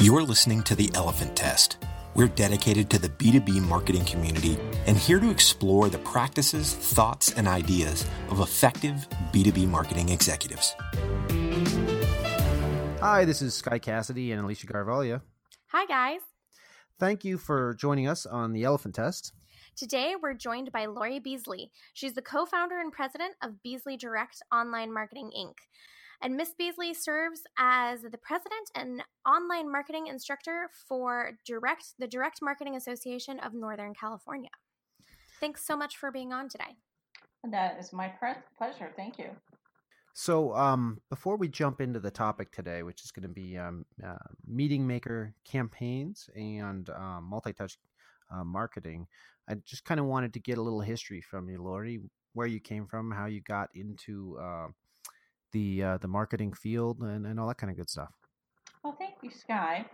You're listening to The Elephant Test. We're dedicated to the B2B marketing community and here to explore the practices, thoughts, and ideas of effective B2B marketing executives. Hi, this is Sky Cassidy and Alicia Garvalia. Hi, guys. Thank you for joining us on The Elephant Test. Today, we're joined by Lori Beasley. She's the co founder and president of Beasley Direct Online Marketing Inc. And Miss Beasley serves as the president and online marketing instructor for Direct the Direct Marketing Association of Northern California. Thanks so much for being on today. That is my pre- pleasure. Thank you. So, um, before we jump into the topic today, which is going to be um, uh, meeting maker campaigns and uh, multi touch uh, marketing, I just kind of wanted to get a little history from you, Lori, where you came from, how you got into uh, the uh, the marketing field, and, and all that kind of good stuff. Well, thank you, Sky.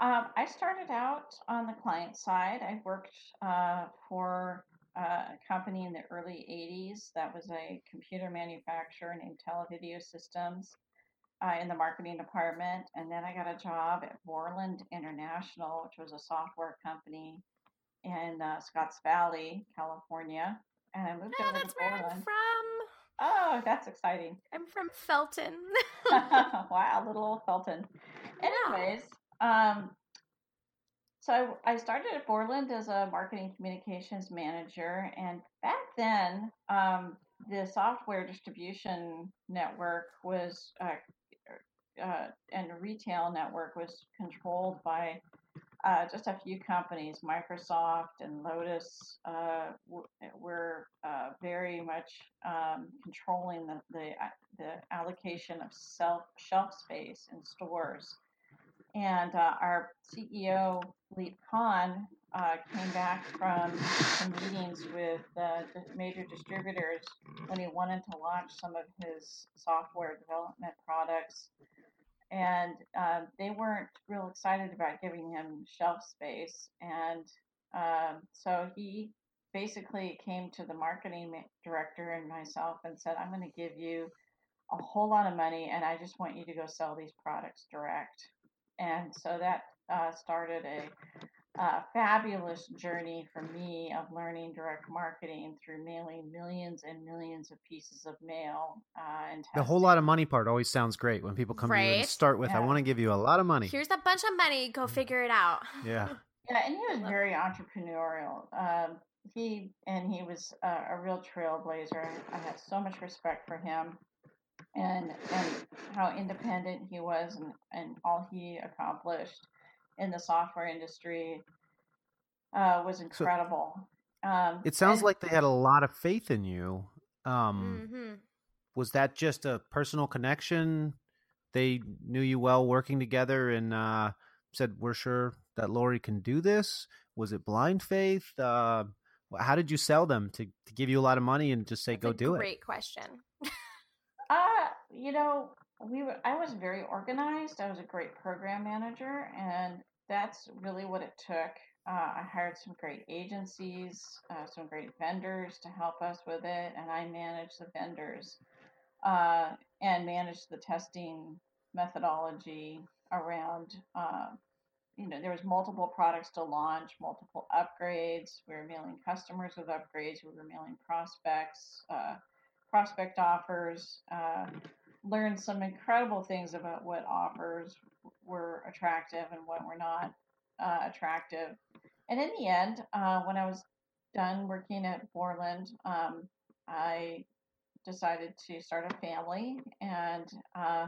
Um, I started out on the client side. I worked uh, for uh, a company in the early 80s that was a computer manufacturer named TeleVideo Systems uh, in the marketing department. And then I got a job at Borland International, which was a software company in uh, Scotts Valley, California. And I moved oh, over that's to where Borland. I'm from. Oh, that's exciting. I'm from Felton. wow, little old Felton. Anyways, um, so I started at Borland as a marketing communications manager, and back then, um, the software distribution network was uh, uh, and retail network was controlled by uh, just a few companies, Microsoft and Lotus, uh, were uh, very much um, controlling the, the, uh, the allocation of self shelf space in stores. And uh, our CEO, Philippe Kahn, uh, came back from some meetings with the major distributors when he wanted to launch some of his software development products and uh, they weren't real excited about giving him shelf space. And um, so he basically came to the marketing director and myself and said, I'm going to give you a whole lot of money and I just want you to go sell these products direct. And so that uh, started a uh, fabulous journey for me of learning direct marketing through mailing millions and millions of pieces of mail. Uh, and the whole lot of money part always sounds great when people come right? to you and start with, yeah. "I want to give you a lot of money." Here's a bunch of money. Go figure it out. Yeah. yeah, and he was very entrepreneurial. Um, he and he was uh, a real trailblazer. I had so much respect for him. And, and how independent he was and, and all he accomplished in the software industry uh, was incredible. So, um, it sounds and, like they had a lot of faith in you. Um, mm-hmm. Was that just a personal connection? They knew you well working together and uh, said, We're sure that Lori can do this. Was it blind faith? Uh, how did you sell them to, to give you a lot of money and just say, That's Go do great it? Great question. uh, you know, we were, I was very organized. I was a great program manager, and that's really what it took. Uh, I hired some great agencies, uh, some great vendors to help us with it, and I managed the vendors uh, and managed the testing methodology around. Uh, you know, there was multiple products to launch, multiple upgrades. We were mailing customers with upgrades. We were mailing prospects, uh, prospect offers. Learned some incredible things about what offers were attractive and what were not uh, attractive. And in the end, uh, when I was done working at Borland, um, I decided to start a family, and uh,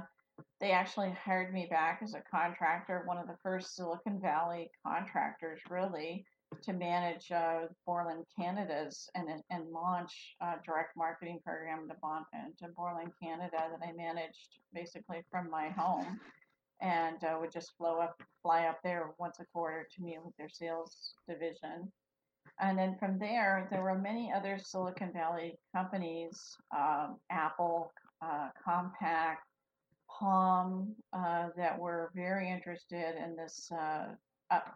they actually hired me back as a contractor, one of the first Silicon Valley contractors, really, to manage uh, Borland Canada's and and launch a direct marketing program to, bon- to Borland Canada that I managed basically from my home, and uh, would just flow up, fly up there once a quarter to meet with their sales division. And then from there, there were many other Silicon Valley companies, um, Apple, uh, Compaq, Palm, uh, that were very interested in this uh,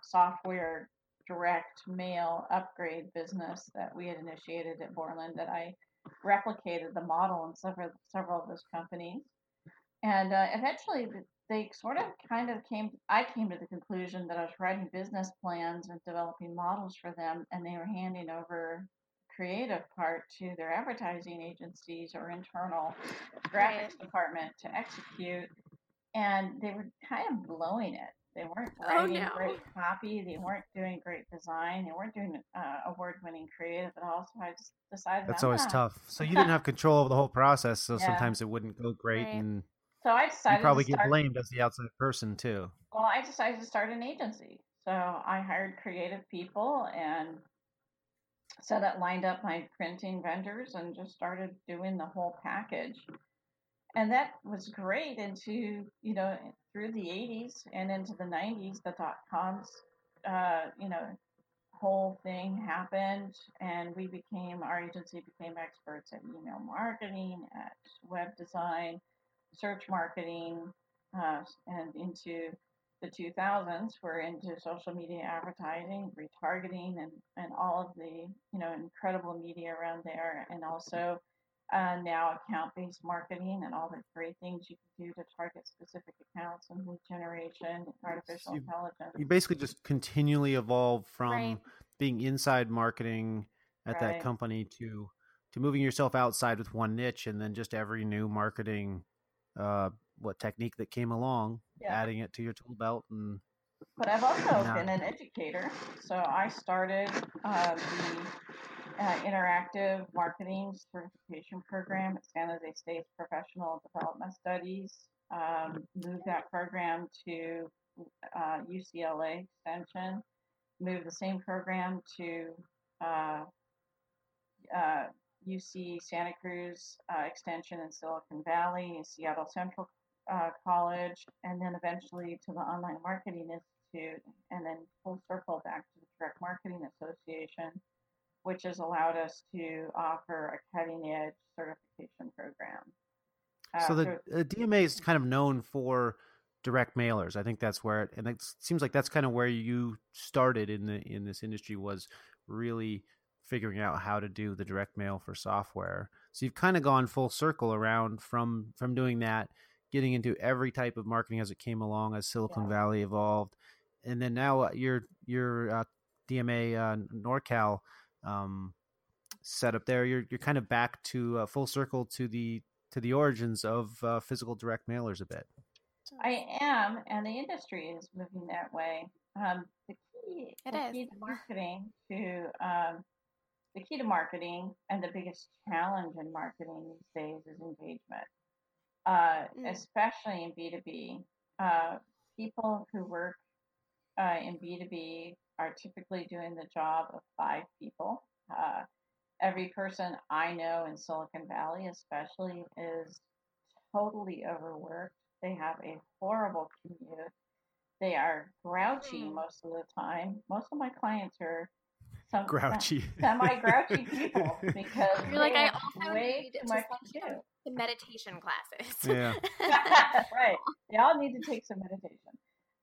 software direct mail upgrade business that we had initiated at Borland that I replicated the model in several several of those companies. and uh, eventually they sort of kind of came i came to the conclusion that i was writing business plans and developing models for them and they were handing over creative part to their advertising agencies or internal graphics department to execute and they were kind of blowing it they weren't Oh, writing no. great copy they weren't doing great design they weren't doing uh, award-winning creative at all so i just decided That's I'm always not. tough. So you didn't have control of the whole process, so Yeah. sometimes it wouldn't go great, Right. and so i you decided probably to get start blamed as the outside person too. Well, I decided to start an agency. So I hired creative people and set up, lined up my printing vendors and just started doing the whole package. And that was great into, you know, through the 80s and into the 90s, the dot coms, uh, you know, whole thing happened and we became, our agency became experts at email marketing, at web design, search marketing, uh, and into the 2000s we're into social media advertising retargeting and, and all of the you know incredible media around there and also uh, now account-based marketing and all the great things you can do to target specific accounts and lead generation artificial you- intelligence You basically just continually evolve from Right. being inside marketing at that company to to moving yourself outside with one niche, and then just every new marketing uh, what technique that came along, Yeah. adding it to your tool belt, and But I've also Yeah. been an educator. So I started uh, the uh, interactive marketing certification program at San Jose State's Professional Development Studies. Um, moved that program to uh, UCLA Extension. Moved the same program to uh, uh, UC Santa Cruz uh, Extension in Silicon Valley, Seattle Central uh, College, and then eventually to the Online Marketing Institute, and then full circle back to the Direct Marketing Association, which has allowed us to offer a cutting edge certification program. Uh, so the, the DMA is kind of known for direct mailers. I think that's where it, and it seems like that's kind of where you started in the in this industry was really figuring out how to do the direct mail for software. So you've kind of gone full circle around from from doing that, getting into every type of marketing as it came along as Silicon Yeah. Valley evolved, and then now uh, your your uh, DMA uh, NorCal um, setup there. You're you're kind of back to uh, full circle to the to the origins of uh, physical direct mailers a bit. I am, and the industry is moving that way. Um, the key, It the is. key to marketing to um, the key to marketing and the biggest challenge in marketing these days is engagement, uh, Mm. especially in B two B. Uh, People who work uh, in B two B are typically doing the job of five people. Uh, every person I know in Silicon Valley, especially, is totally overworked. They have a horrible commute. They are grouchy Mm. most of the time. Most of my clients are some Grouchy. semi grouchy people because You're like, I have also way need too to much to do. some the meditation classes. Yeah. right. Y'all need to take some meditation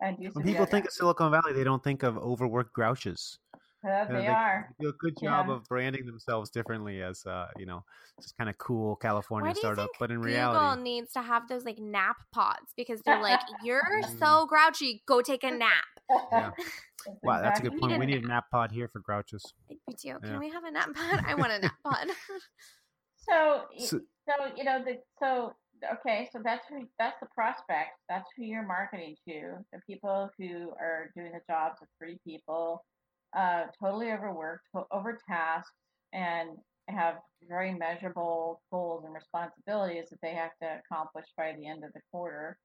and do some When people think of Silicon Valley, they don't think of overworked grouches. Uh, Uh, they are. do a good job Yeah. of branding themselves differently as uh, you know, just kind of cool California Why do you startup. But in reality, Google reality, needs to have those like nap pods because they're like, you're Mm. so grouchy, go take a nap. Yeah. wow, that's a good point. We need a nap pod here for grouches. Me too. Yeah. Can we have a nap pod? I want a nap pod. So, So- so you know, the so okay, so that's who that's the prospect. That's who you're marketing to. The people who are doing the jobs of three people, uh, totally overworked, overtasked, and have very measurable goals and responsibilities that they have to accomplish by the end of the quarter,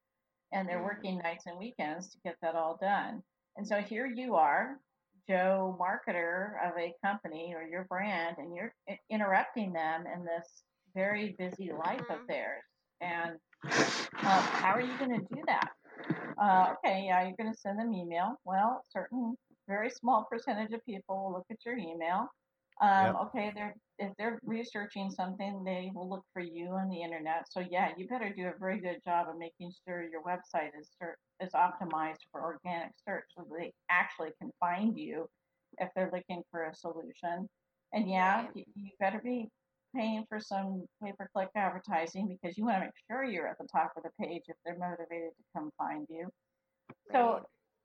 and they're Mhm. working nights and weekends to get that all done. And so here you are, Joe, marketer of a company or your brand, and you're interrupting them in this very busy life of Mhm. theirs. And um, how are you going to do that? Uh, okay, yeah, you're going to send them email. Well, certain very small percentage of people will look at your email. Um, Yep. Okay, they're if they're researching something, they will look for you on the internet. So yeah, you better do a very good job of making sure your website is ser- is optimized for organic search, so they actually can find you if they're looking for a solution. And yeah, you, you better be paying for some pay per click advertising because you want to make sure you're at the top of the page if they're motivated to come find you. So,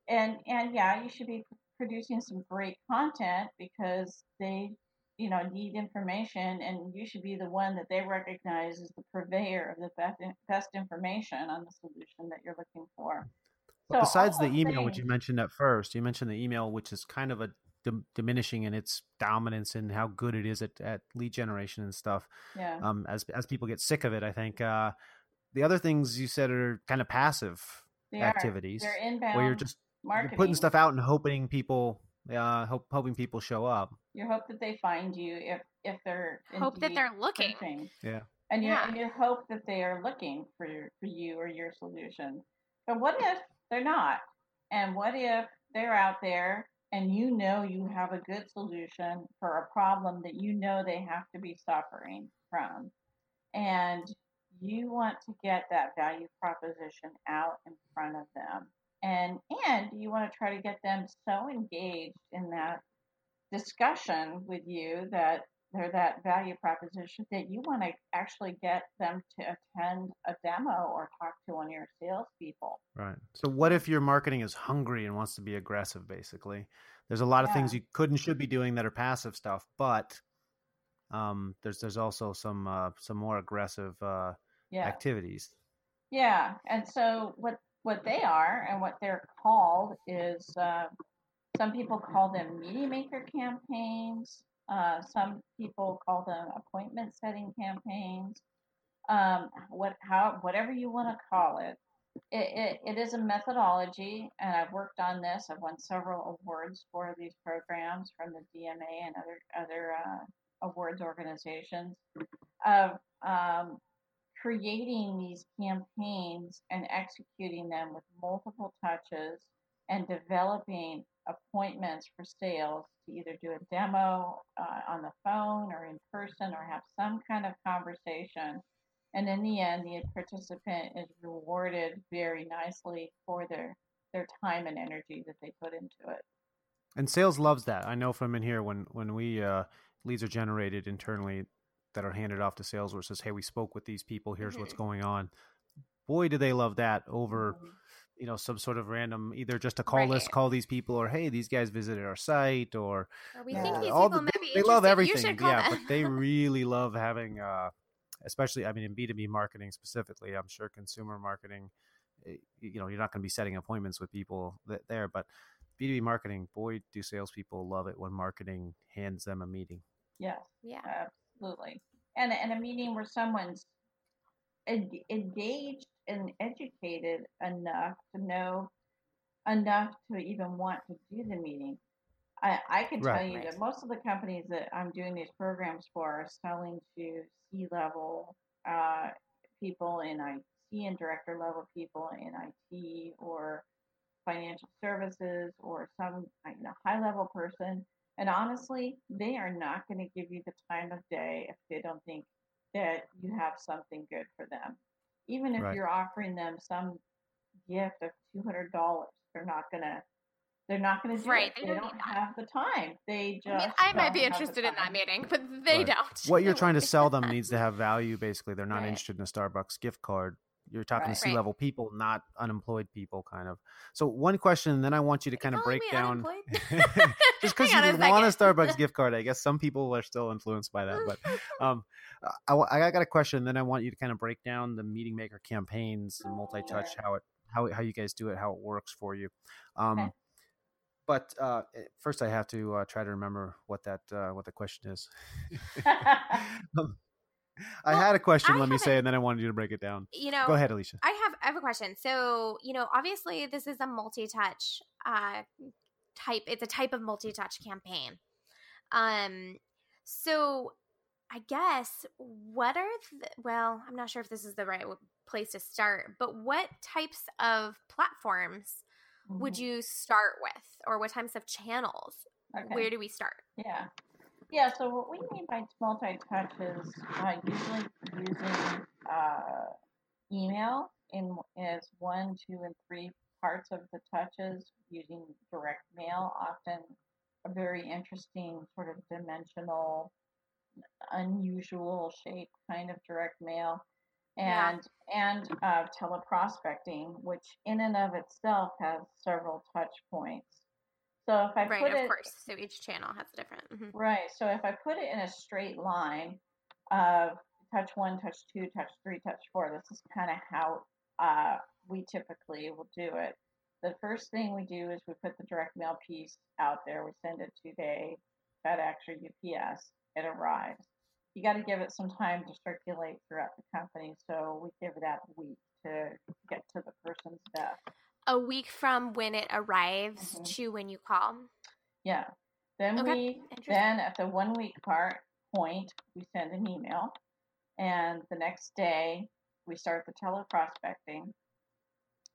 and and yeah, you should be producing some great content because they, you know, need information, and you should be the one that they recognize as the purveyor of the best best information on the solution that you're looking for. But So besides the email, which you mentioned at first, you mentioned the email, which is kind of a dim- diminishing in its dominance and how good it is at, at lead generation and stuff. Yeah. Um, as as people get sick of it, I think uh, the other things you said are kind of passive They are. activities They're inbound where you're just you're putting stuff out and hoping people, uh, hope, hoping people show up. You hope that they find you if if they're Hope that they're looking. searching. Yeah. and you Yeah. and you hope that they are looking for your, for you or your solution. But what if they're not? And what if they're out there and you know you have a good solution for a problem that you know they have to be suffering from, and you want to get that value proposition out in front of them, and and you want to try to get them so engaged in that discussion with you that they're that value proposition that you want to actually get them to attend a demo or talk to one of your salespeople. Right. So what if your marketing is hungry and wants to be aggressive basically? There's a lot of things you could and should be doing that are passive stuff, but um there's there's also some uh some more aggressive uh Yeah. activities. Yeah, and so what what they are and what they're called is uh, some people call them meeting maker campaigns. Uh, some people call them appointment setting campaigns. Um, what how whatever you want to call it. It, it, it is a methodology, and I've worked on this. I've won several awards for these programs from the DMA and other other uh, awards organizations of um, creating these campaigns and executing them with multiple touches and developing appointments for sales to either do a demo uh, on the phone or in person or have some kind of conversation. And in the end, the participant is rewarded very nicely for their, their time and energy that they put into it. And sales loves that. I know from in here when when we uh leads are generated internally that are handed off to sales where it says, Hey, we spoke with these people, here's what's Mhm. going on. Boy, do they love that over Mhm. You know some sort of random either just a call list call these people or hey these guys visited our site or Or we Yeah. think these all people the, might they, be they love interested. You everything call yeah them. but they really love having uh especially i mean in b2b marketing specifically i'm sure consumer marketing eh, you know you're not going to be setting appointments with people th- there but b2b marketing boy do salespeople love it when marketing hands them a meeting yeah yeah. Absolutely. And and a meeting where someone's engaged and educated enough to know enough to even want to do the meeting. I, I can tell Right. you Right. that most of the companies that I'm doing these programs for are selling to C level uh, people in IT and director level people in IT or financial services or some you know, high level person. And honestly, they are not going to give you the time of day if they don't think that you have something good for them. Even if Right. you're offering them some gift of two hundred dollars, they're not gonna. They're not going to do Right, it. they They, don't don't need that. have the time. They just. I mean, I might be interested in that meeting, but they Right. don't. what you're trying to sell them needs to have value basically they're not Right. interested in a starbucks gift card you're talking Right. to c-level people not unemployed people kind of so one question and then i want you to kind of break down just because you want a starbucks gift card i guess some people are still influenced by that but um I, I got a question then i want you to kind of break down the meeting maker campaigns and multi-touch how it how, how you guys do it how it works for you um Okay. but uh, eh, first, I have to uh, try to remember what that uh, what the question is. Um, I Well, had a question. I let me say, and then I wanted you to break it down. you know, Go ahead, Alicia. I have I have a question. So, you know, obviously this is a multi-touch uh type it's a type of multi-touch campaign. Um so I guess what are the, well, I'm not sure if this is the right place to start, but what types of platforms would Mhm. you start with or what types of channels? Okay. Where do we start? Yeah. Yeah, so what we mean by multi-touch is uh, usually using uh, email in as one, two, and three parts of the touches, using direct mail, often a very interesting sort of dimensional unusual shape kind of direct mail Yeah. and and uh, teleprospecting, which in and of itself has several touch points. So if I Right, put of it course. So each channel has a different. mhm. right, so if I put it in a straight line of touch one, touch two, touch three, touch four, this is kind of how uh, we typically will do it. The first thing we do is we put the direct mail piece out there. We send it today, FedEx or UPS. It arrives. You got to give it some time to circulate throughout the company, so we give it that a week to get to the person's desk. A week from when it arrives Mhm. to when you call. Yeah. Then Okay, we then at the one week part point we send an email, and the next day we start the teleprospecting.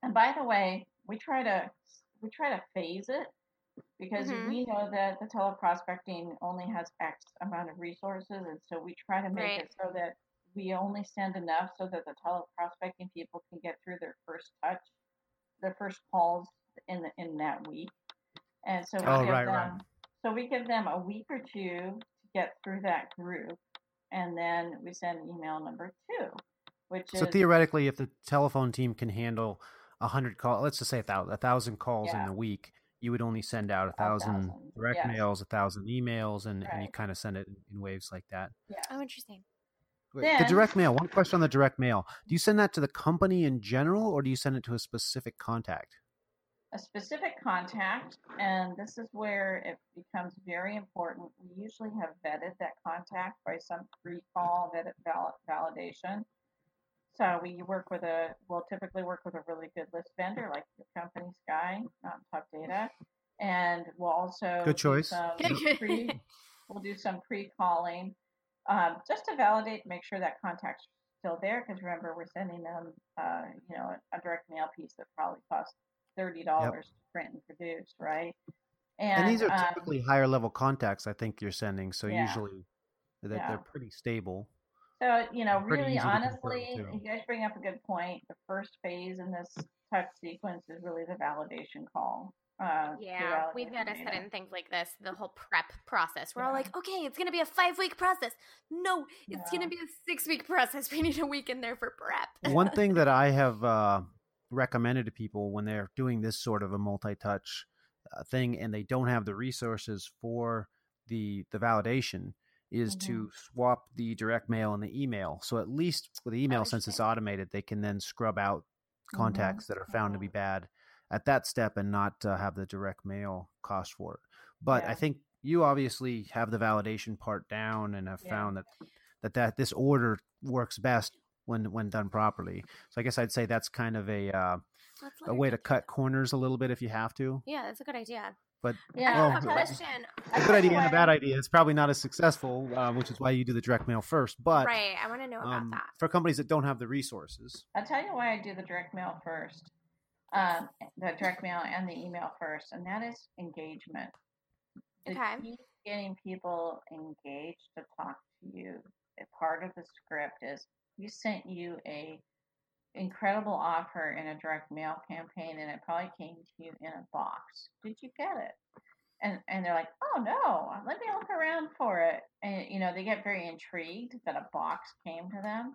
And by the way, we try to we try to phase it because Mhm. we know that the teleprospecting only has X amount of resources, and so we try to make Right. it so that we only send enough so that the teleprospecting people can get through their first touch, their first calls in the, in that week. And so we Oh, give right, them right. so we give them a week or two to get through that group, and then we send email number two, which So is theoretically, if the telephone team can handle a hundred call, let's just say a thousand, a thousand calls Yeah. in a week, you would only send out a thousand thousand, direct yes. mails, a thousand emails, and, and you kind of send it in waves like that. yeah. Oh, interesting. Wait, Then- the direct mail. One question on the direct mail: Do you send that to the company in general, or do you send it to a specific contact? a specific contact, and this is where it becomes very important. We usually have vetted that contact by some pre-call vet- validation. So we work with a, we'll typically work with a really good list vendor like your company Sky, not Top Data, and we'll also Good do choice. some pre, we'll do some pre-calling um, just to validate, make sure that contact's still there. Because remember, we're sending them, uh, you know, a direct mail piece that probably costs thirty dollars to print and produce, right? And, these are um, typically higher level contacts. I think you're sending, so Yeah. usually that Yeah. they're pretty stable. So, you know, Pretty really easy to confirm, honestly, too. you guys bring up a good point. The first phase in this touch sequence is really the validation call. Uh, Yeah, we've validate the noticed that in things like this, the whole prep process. We're all like, okay, it's going to be a five week process. No, it's going to be a six week process. We need a week in there for prep. One thing that I have uh, recommended to people when they're doing this sort of a multi-touch uh, thing and they don't have the resources for the the validation is Mm-hmm. to swap the direct mail and the email. So at least with the email, since it's automated, they can then scrub out Mhm. contacts that are found to be bad at that step and not uh, have the direct mail cost for it. But I think you obviously have the validation part down and have Yeah. found that that that this order works best when when done properly. So I guess I'd say that's kind of a uh, a way to cut corners a little bit if you have to. Yeah, that's a good idea. But Yeah, I well, have a good- question. I a tell good idea and a bad idea. It's probably not as successful, uh, which is why you do the direct mail first. But right, I want to know about um, that. for companies that don't have the resources, I'll tell you why I do the direct mail first, um, the direct mail and the email first, and that is engagement. Okay. key getting people engaged to talk to you, a part of the script is we sent you a incredible offer in a direct mail campaign, and it probably came to you in a box. Did you get it? And and they're like, oh no, let me look around for it. And you know, they get very intrigued that a box came to them.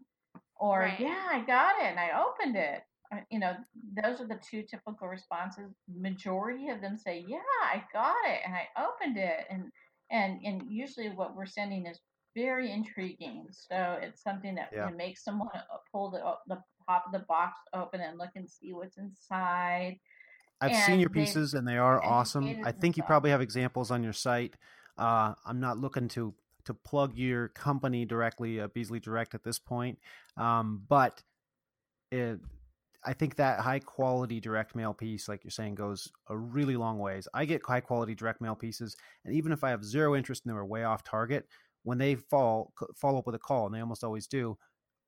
Or Right. yeah, I got it and I opened it. Uh, You know, those are the two typical responses. Majority of them say, "Yeah, I got it and I opened it." And and and usually what we're sending is very intriguing. So it's something that Yeah. can make someone uh, pull the the of the box open and look and see what's inside. I've seen your And they- pieces and they are awesome. I think you probably have examples on your site. Uh, I'm not looking to to plug your company directly, uh, Beasley Direct, at this point, um, but it, I think that high quality direct mail piece, like you're saying, goes a really long ways. I get high quality direct mail pieces, and even if I have zero interest and they were way off target, when they fall follow up with a call, and they almost always do,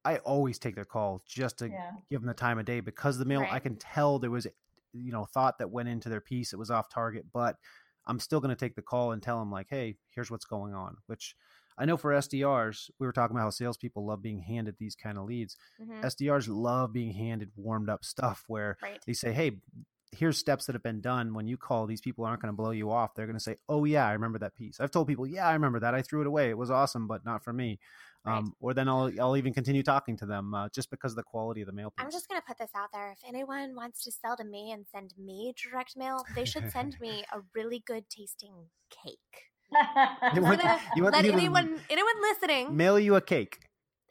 I always take their call just to Yeah. give them the time of day because the mail I can tell there was you know thought that went into their piece it was off target but i'm still going to take the call and tell them like hey here's what's going on which i know for sdrs we were talking about how salespeople love being handed these kind of leads Mhm. sdrs love being handed warmed up stuff where Right. they say hey here's steps that have been done. When you call, these people aren't going to blow you off. They're going to say, "Oh yeah, I remember that piece." I've told people, "Yeah, I remember that. I threw it away. It was awesome, but not for me." Right. Um, or then I'll I'll even continue talking to them uh, just because of the quality of the mail. Piece. I'm just going to put this out there. If anyone wants to sell to me and send me direct mail, they should send me a really good tasting cake. You want- gonna you want let me to anyone anyone listening. mail you a cake.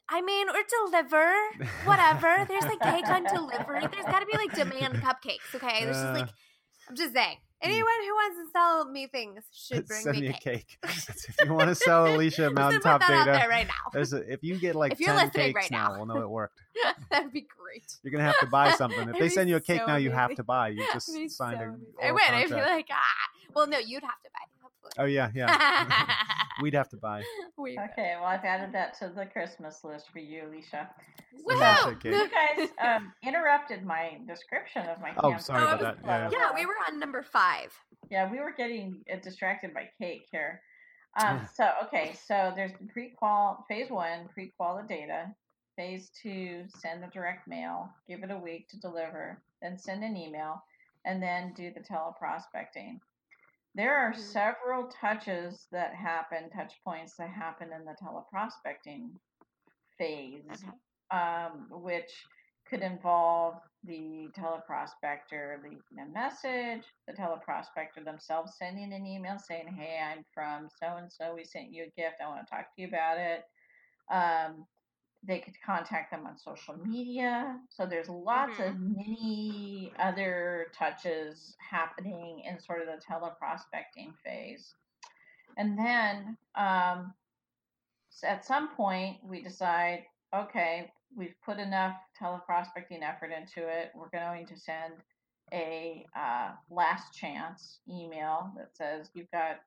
I mean, or deliver whatever. There's like cake on delivery. There's got to be like demand cupcakes. Okay, there's just Uh, like I'm just saying. Anyone who wants to sell me things should bring Send me, me cake. a cake. if you want to sell Alicia Just Mountaintop put that out data, there right now. there's a, if you get like If you're ten listening cakes right now, now. we'll know it worked. That'd be great. You're gonna have to buy something. If they send you a cake so now, you have to buy. You just signed so a amazing. I would. I'd be like, ah. Well, no, you'd have to buy. Hopefully. Oh yeah, yeah. We'd have to buy. we okay, well, I've added that to the Christmas list for you, Alicia. Woohoo! Okay. You guys um, interrupted my description of my Oh, campaign. sorry about that. Yeah, Yeah, we were on number five. Yeah, we were getting uh, distracted by cake here. Um, so okay, so there's the pre-qual phase one, pre-qual the data. Phase two, send the direct mail, give it a week to deliver, then send an email, and then do the teleprospecting. There are Mhm. several touches that happen, touch points that happen in the teleprospecting phase, um, which could involve the teleprospector leaving a message, the teleprospector themselves sending an email saying, Hey, I'm from so and so. We sent you a gift. I want to talk to you about it. Um, they could contact them on social media. So there's lots of many other touches happening in sort of the teleprospecting phase. And then um, s- at some point, we decide, okay, we've put enough teleprospecting effort into it. We're going to send a uh, last chance email that says you've got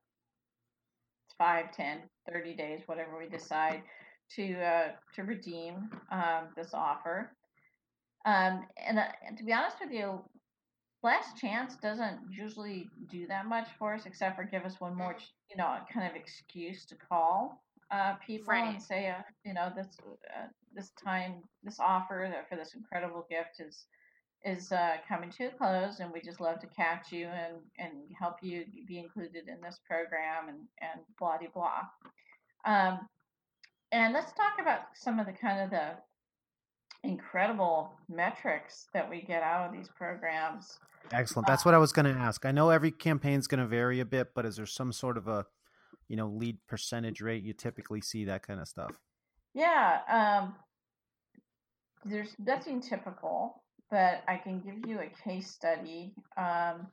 5, 10, 30 days, whatever we decide to uh, to redeem um, this offer. Um, and, uh, and to be honest with you, last chance doesn't usually do that much for us, except for give us one more, you know, kind of excuse to call uh, people Right. and say, uh, you know, this uh, this time, this offer that for this incredible gift is is uh, coming to a close, and we just love to catch you and and help you be included in this program and and blah de blah. Um, and let's talk about some of the kind of the incredible metrics that we get out of these programs. Excellent. That's what I was going to ask. I know every campaign is going to vary a bit, but is there some sort of a, you know, lead percentage rate you typically see that kind of stuff? Yeah, um, there's nothing typical, but I can give you a case study um,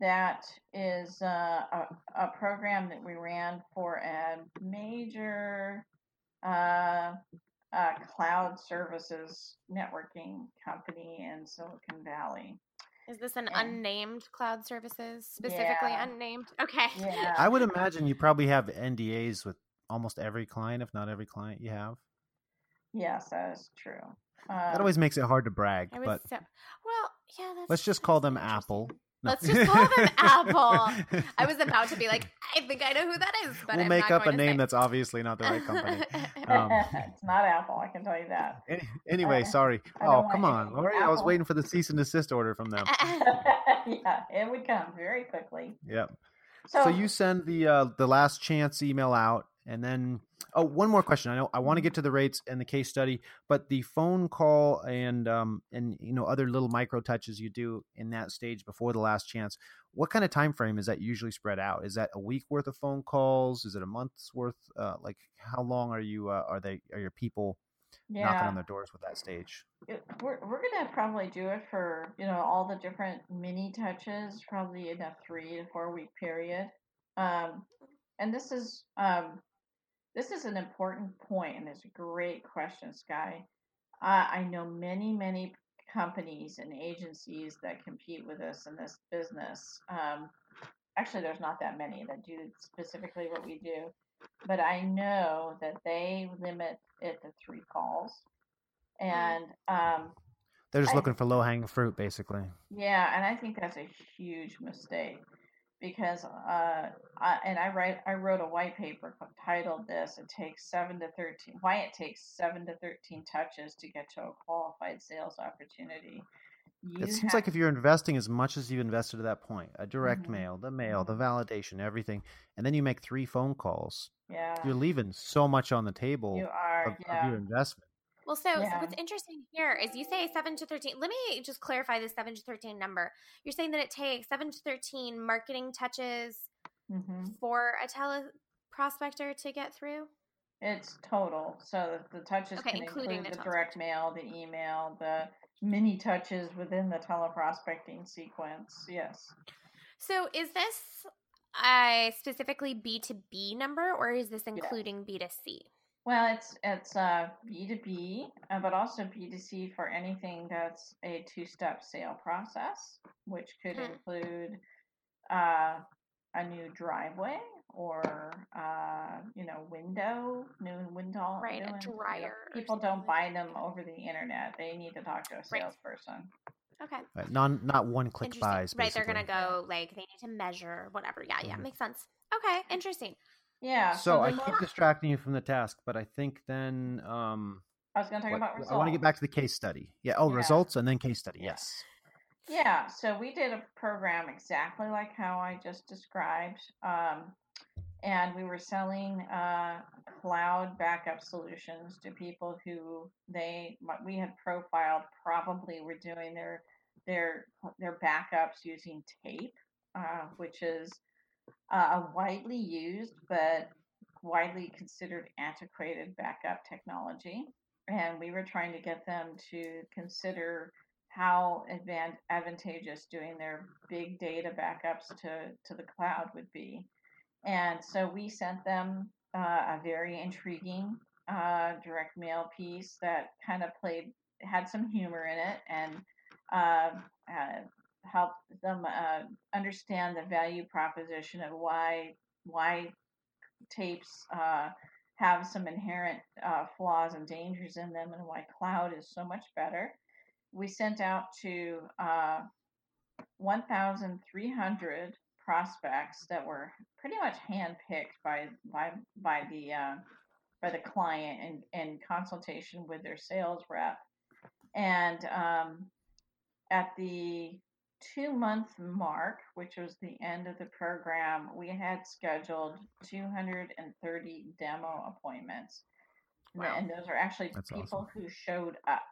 that is uh, a, a program that we ran for a major uh, uh, cloud services networking company in Silicon Valley. Is this an Yeah. unnamed cloud services specifically Yeah. unnamed? Okay. Yeah. I would imagine you probably have NDAs with almost every client, if not every client you have. Yes, that is true. That Um, always makes it hard to brag, but so well. Yeah. That's, let's just call them. Apple. No. Let's just call them Apple. I was about to be like, I think I know who that is, but we'll I'm make up a name say. that's obviously not the right company. Um, it's not Apple, I can tell you that. Any, anyway, Uh, sorry. Oh, come on, Lori. I was waiting for the cease and desist order from them. yeah, it would come very quickly. Yep. So, So you send the uh, the last chance email out, and then oh, one more question. I know I want to get to the rates and the case study, but the phone call and um and you know other little micro touches you do in that stage before the last chance. What kind of time frame is that usually spread out? Is that a week worth of phone calls? Is it a month's worth? Uh, like how long are you uh, are they are your people knocking on their doors with that stage? it- we're we're gonna probably do it for you know all the different mini touches, probably in a three to four week period. Um, and this is um, this is an important point, and it's a great question, Sky. Uh, I know many many companies and agencies that compete with us in this business. Um, actually, there's not that many that do specifically what we do, but I know that they limit it to three calls. And um, They're just I- looking for low hanging fruit, basically. yeah, and I think that's a huge mistake because, uh, I, and I write, I wrote a white paper titled "This: It takes seven to thirteen. Why it takes seven to thirteen touches to get to a qualified sales opportunity." you it seems have, like if you're investing as much as you've invested to that point, a direct Mhm. mail, the mail, the validation, everything, and then you make three phone calls, yeah, you're leaving so much on the table you are, of, of your investment. Well, so, so what's interesting here is you say 7 to 13. Let me just clarify this 7 to 13 number. You're saying that it takes 7 to 13 marketing touches hmm for a teleprospector to get through? It's total. So the, the touches Okay, can including include the the direct mail, the email, the mini touches within the teleprospecting sequence. Yes. So is this a specifically B2B number or is this including B2C? Well, it's it's uh, B2B, uh, but also B2C for anything that's a two-step sale process, which could Hmm. include uh, a new driveway or uh, you know window, new window. Right, a new ins- you know, dryer or People don't buy them over the internet. They need to talk to a Right. salesperson. Okay. Right? Non, not one click Interesting. buys. Right, they're going to go like they need to measure whatever. Yeah, yeah, Mhm. makes sense. Okay, interesting. Yeah. So I the keep distracting you from the task, but I think then um, I was going to talk what- about results. I want to get back to the case study. Yeah. Oh, Yeah. results and then case study. Yes. Yeah, so we did a program exactly like how I just described. Um, and we were selling uh, cloud backup solutions to people who they we had profiled probably were doing their their their backups using tape, uh, which is uh, a widely used but widely considered antiquated backup technology. And we were trying to get them to consider how advan- advantageous doing their big data backups to, to the cloud would be. And so we sent them uh, a very intriguing uh, direct mail piece that kind of played, had some humor in it and uh, helped them uh, understand the value proposition of why why tapes uh, have some inherent uh, flaws and dangers in them and why cloud is so much better we sent out to uh, 1,300 prospects that were pretty much handpicked by by by the uh, by the client in, in consultation with their sales rep. And um, at the two month mark, which was the end of the program, we had scheduled 230 demo appointments. And- Wow. And those are actually That's people awesome. who showed up.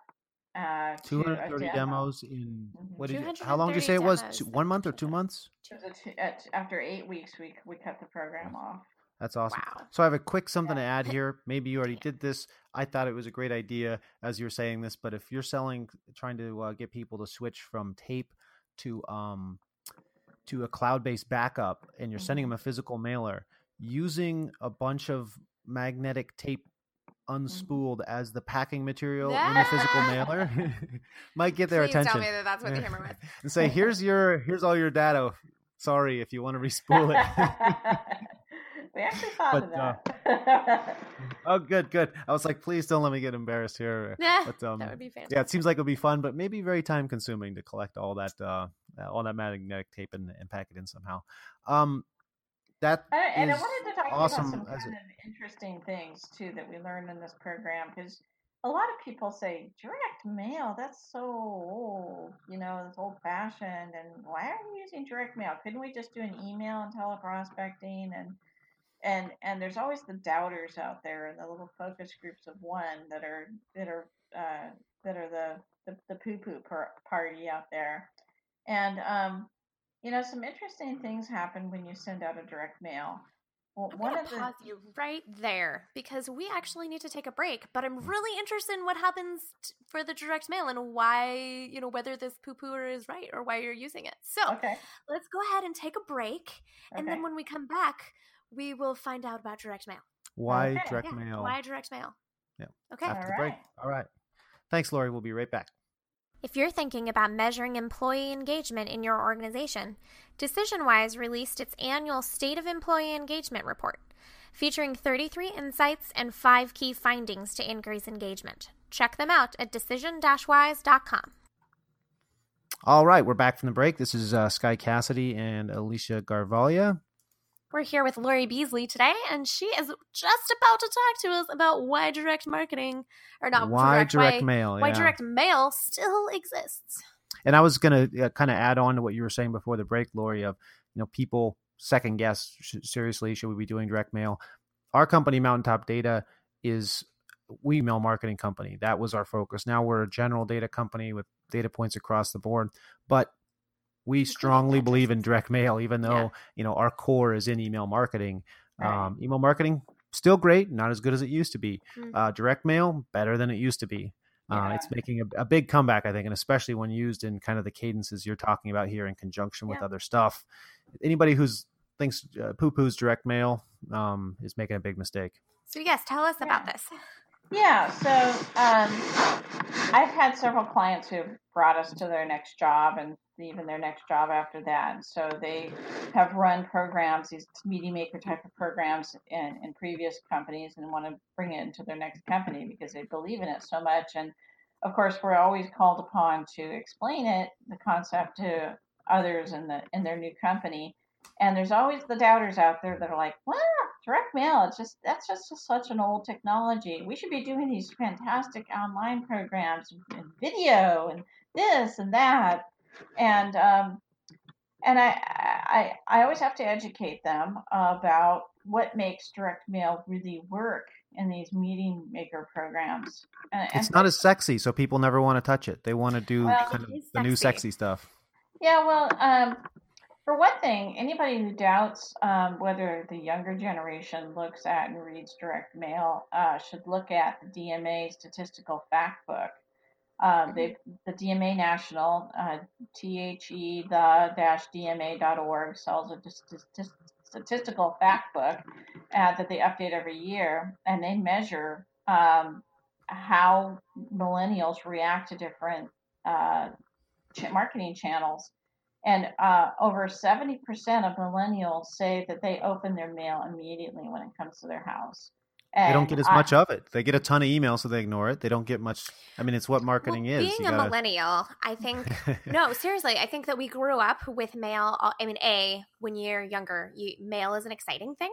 Uh, to Two a hundred thirty demo. demos in Mhm. what did you, how long did you say it was? Two, one month or two months? It was a two, after eight weeks, we we cut the program off. That's awesome. Wow. So I have a quick something to add here. Maybe you already did this. I thought it was a great idea as you were saying this, but if you're selling, trying to uh, get people to switch from tape to um to a cloud-based backup, and you're sending them a physical mailer, using a bunch of magnetic tape unspooled as the packing material in the physical mailer might get their Please attention tell me that that's what the hammer was. and say, "Here's your here's all your data. Sorry if you want to respool it." We actually thought of But, uh, oh, good, good. I was like, please don't let me get embarrassed here. Nah, But um, that would be fantastic. yeah, it seems like it would be fun, but maybe very time consuming to collect all that uh, all that magnetic tape and, and pack it in somehow. Um, that and I wanted to talk awesome about some kind of interesting things too that we learned in this program because a lot of people say direct mail that's so old you know it's old fashioned and why are you using direct mail couldn't we just do an email and teleprospecting and and and there's always the doubters out there and the little focus groups of one that are that are uh, that are the the, the poo poo par- party out there and um you know some interesting things happen when you send out a direct mail well, I'm one of the pause you right there because we actually need to take a break. But I'm really interested in what happens t- for the direct mail and why, you know, whether this poo pooer is right or why you're using it. So okay let's go ahead and take a break, and then when we come back, we will find out about direct mail. why Okay, direct Yeah, mail Why direct mail? Yeah. Okay. after the All break. All right. Thanks, Lori. We'll be right back. If you're thinking about measuring employee engagement in your organization, DecisionWise released its annual State of Employee Engagement Report, featuring 33 insights and 5 key findings to increase engagement. Check them out at decision-wise.com. All right, we're back from the break. This is uh, Sky Cassidy and Alicia Garvalia. We're here with Lori Beasley today, and she is just about to talk to us about why direct marketing, or not why direct, direct why, mail? why yeah. direct mail still exists. and I was going to uh, kind of add on to what you were saying before the break, Lori, of you know people second guess seriously should we be doing direct mail? Our company, Mountaintop Data, is we email marketing company. That was our focus. Now we're a general data company with data points across the board, but we strongly believe in direct mail, even though yeah. you know our core is in email marketing. Right. Um, email marketing still great, not as good as it used to be. Mm-hmm. Uh, direct mail better than it used to be. Yeah. Uh, it's making a, a, big comeback, I think, and especially when used in kind of the cadences you're talking about here in conjunction with yeah. other stuff. Anybody who's thinks uh, poo poos direct mail um, is making a big mistake. So yes, tell us about this. Yeah, so um, I've had several clients who've brought us to their next job and even their next job after that. So they have run programs, these meeting maker type of programs in, in previous companies and want to bring it into their next company because they believe in it so much. And of course, we're always called upon to explain it, the concept to others in the in their new company. And there's always the doubters out there that are like, well, direct mail, it's just that's just such an old technology. We should be doing these fantastic online programs and video and this and that. And um, and I, I I always have to educate them about what makes direct mail really work in these meeting maker programs. And, it's and not as sexy, so people never want to touch it. They want to do well, kind of the new sexy stuff. Yeah, well, um, for one thing, anybody who doubts um, whether the younger generation looks at and reads direct mail uh, should look at the DMA statistical fact book. Uh, the DMA National, uh, the dash DMA.org, sells a statistical fact book uh, that they update every year, and they measure um, how millennials react to different uh, marketing channels and uh, over 70% of millennials say that they open their mail immediately when it comes to their house. And they don't get as I, much of it. They get a ton of email, so they ignore it. They don't get much. I mean, it's what marketing well, is. Being a millennial, I think. no, seriously, I think that we grew up with mail. I mean, a when you're younger, you, mail is an exciting thing,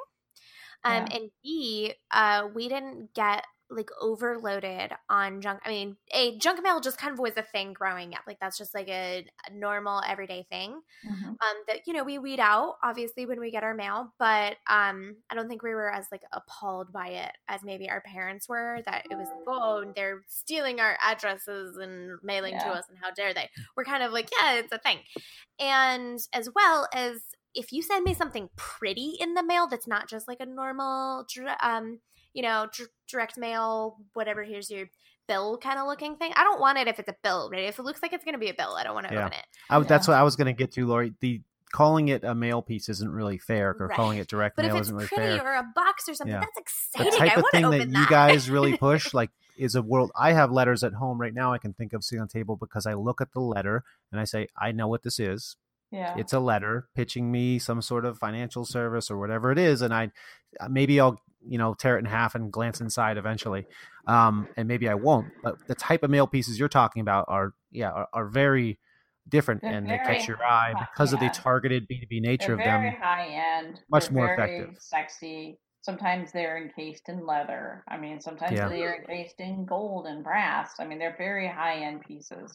um, yeah. and b uh, we didn't get like overloaded on junk. I mean, a junk mail just kind of was a thing growing up. Like that's just like a, a normal everyday thing. Mm-hmm. Um, that you know we weed out obviously when we get our mail, but um, I don't think we were as like appalled by it as maybe our parents were. That it was oh they're stealing our addresses and mailing yeah. to us, and how dare they? We're kind of like yeah, it's a thing, and as well as if you send me something pretty in the mail that's not just like a normal um you know, d- direct mail, whatever. Here's your bill kind of looking thing. I don't want it if it's a bill. Right? If it looks like it's going to be a bill, I don't want to yeah. open it. I, that's what I was going to get to, Lori. The calling it a mail piece isn't really fair, or right. calling it direct but mail isn't really fair. Or a box or something, yeah. that's exciting. The type of thing that, that, you guys really push, like, is a world. I have letters at home right now. I can think of sitting on the table because I look at the letter and I say, I know what this is. Yeah. It's a letter pitching me some sort of financial service or whatever it is, and I uh, maybe I'll you know tear it in half and glance inside eventually. Um, and maybe i won't but the type of mail pieces you're talking about are yeah are, are very different They're and they catch your eye because of the targeted b2b nature They're of very them high end. Much They're more effective. sexy. Sometimes they're encased in leather. I mean sometimes yeah. they're encased in gold and brass. I mean they're very high end pieces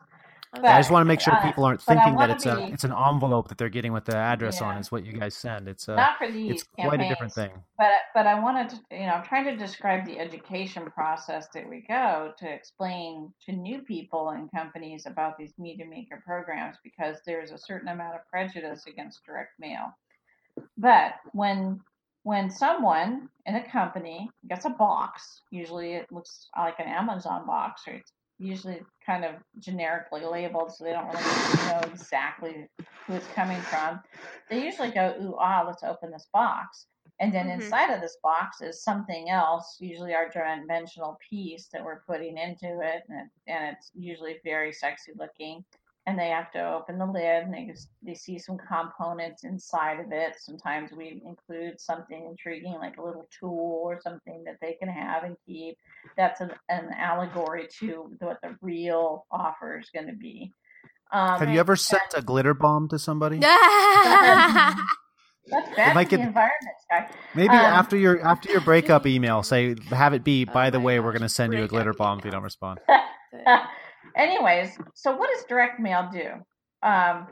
but, I just want to make sure uh, people aren't thinking that it's be, a it's an envelope that they're getting with the address yeah. on. Is what you guys send. It's a, not for these. It's quite a different thing. But but I wanted to you know I'm trying to describe the education process that we go to explain to new people and companies about these meeting maker programs because there's a certain amount of prejudice against direct mail. But when when someone in a company gets a box, usually it looks like an Amazon box or it's usually kind of generically labeled, so they don't really know exactly who it's coming from. They usually go, "Ooh, ah, let's open this box." And then mm-hmm. inside of this box is something else, usually our dimensional piece that we're putting into it, and, it, and it's usually very sexy looking and they have to open the lid and they, they see some components inside of it. Sometimes we include something intriguing like a little tool or something that they can have and keep. That's an, an allegory to what the real offer is going to be. Um, have you ever sent a glitter bomb to somebody? That's bad like the environment, guy. Maybe um, after your after your breakup email, say have it be. By oh the way, gosh, we're going to send you a glitter bomb if you don't respond. Anyways, so what does direct mail do? um,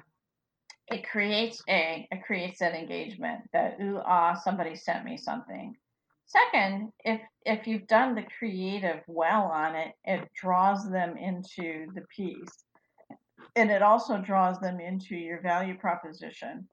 it creates a it creates that engagement that ooh ah somebody sent me something. Second, if if you've done the creative well on it, it draws them into the piece, and it also draws them into your value proposition.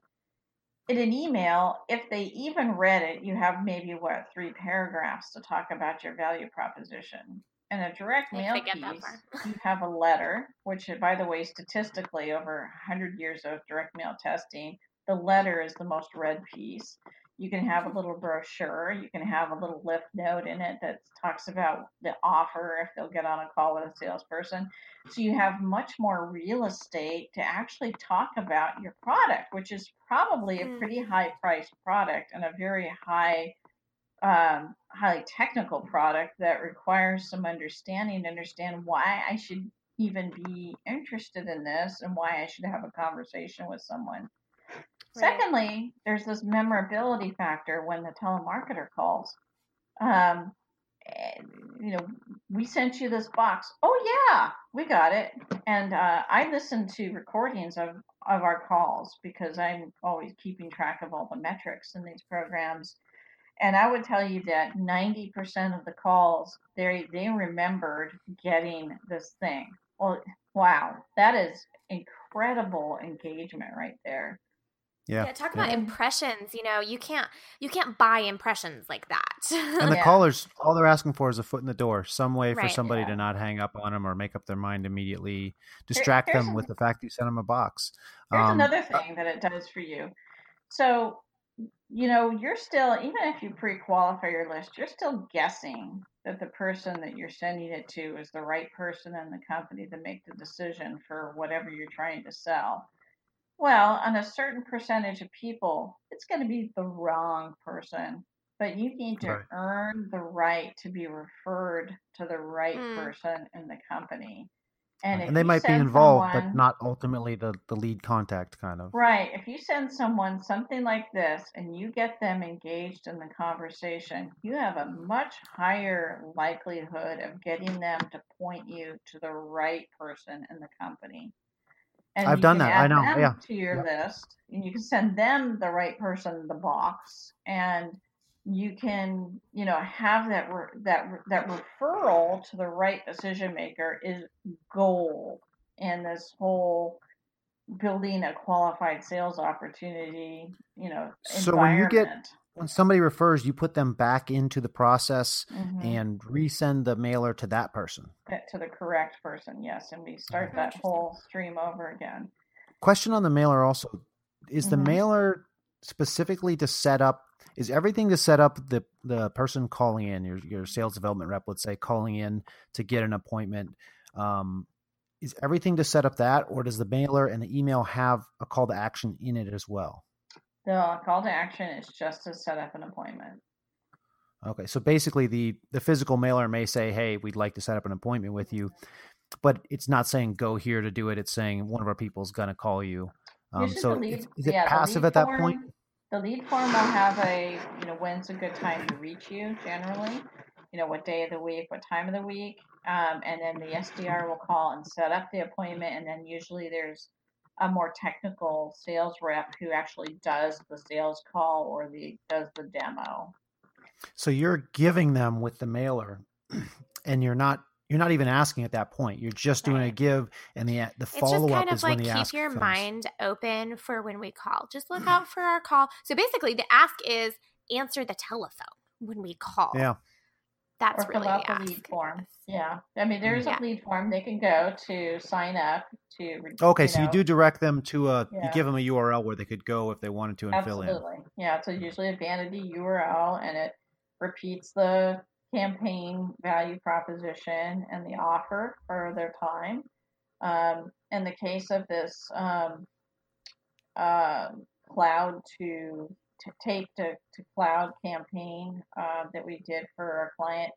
In an email, if they even read it, you have maybe what three paragraphs to talk about your value proposition in a direct mail piece, you have a letter, which, by the way, statistically, over 100 years of direct mail testing, the letter is the most read piece. You can have a little brochure. You can have a little lift note in it that talks about the offer if they'll get on a call with a salesperson. So you have much more real estate to actually talk about your product, which is probably a mm. pretty high priced product and a very high um, highly technical product that requires some understanding to understand why I should even be interested in this and why I should have a conversation with someone. Right. Secondly, there's this memorability factor when the telemarketer calls. Um, you know, we sent you this box. Oh yeah, we got it. And uh, I listen to recordings of of our calls because I'm always keeping track of all the metrics in these programs and I would tell you that 90% of the calls, they they remembered getting this thing. Well, wow, that is incredible engagement right there. Yeah. yeah talk about impressions. You know, you can't you can't buy impressions like that. and the yeah. callers, all they're asking for is a foot in the door, some way for right, somebody yeah. to not hang up on them or make up their mind immediately, distract them with the fact you sent them a box. Here's um, another thing that it does for you. So you know, you're still, even if you pre qualify your list, you're still guessing that the person that you're sending it to is the right person in the company to make the decision for whatever you're trying to sell. Well, on a certain percentage of people, it's going to be the wrong person, but you need to right. earn the right to be referred to the right mm. person in the company. And, and they might be involved, someone, but not ultimately the, the lead contact kind of. Right. If you send someone something like this and you get them engaged in the conversation, you have a much higher likelihood of getting them to point you to the right person in the company. And I've done that. I know. Yeah. To your yeah. list, and you can send them the right person the box, and you can you know have that re- that re- that referral to the right decision maker is gold in this whole building a qualified sales opportunity you know so when you get when somebody refers you put them back into the process mm-hmm. and resend the mailer to that person? To the correct person yes and we start that whole stream over again. Question on the mailer also. Is mm-hmm. the mailer specifically to set up is everything to set up the the person calling in your your sales development rep let's say calling in to get an appointment um, is everything to set up that or does the mailer and the email have a call to action in it as well? The call to action is just to set up an appointment. Okay so basically the the physical mailer may say hey we'd like to set up an appointment with you but it's not saying go here to do it. It's saying one of our people is going to call you um, so lead, is, it yeah, passive at that form, point the lead form will have a, you know, when's a good time to reach you generally, you know, what day of the week, what time of the week. Um, and then the SDR will call and set up the appointment. And then usually there's a more technical sales rep who actually does the sales call or the does the demo. So you're giving them with the mailer and you're not you're not even asking at that point. You're just doing right. a give, and the the follow up is like when the keep your comes. mind open for when we call. Just look mm. out for our call. So basically, the ask is answer the telephone when we call. Yeah, that's or really fill out the, the lead form. Yeah, I mean, there's yeah. a lead form they can go to sign up to. Okay, you so know, you do direct them to a. Yeah. You give them a URL where they could go if they wanted to and Absolutely. fill in. Yeah, so mm. usually a vanity URL, and it repeats the campaign value proposition and the offer for their time. Um, in the case of this um, uh, cloud to, to tape to, to cloud campaign uh, that we did for our client,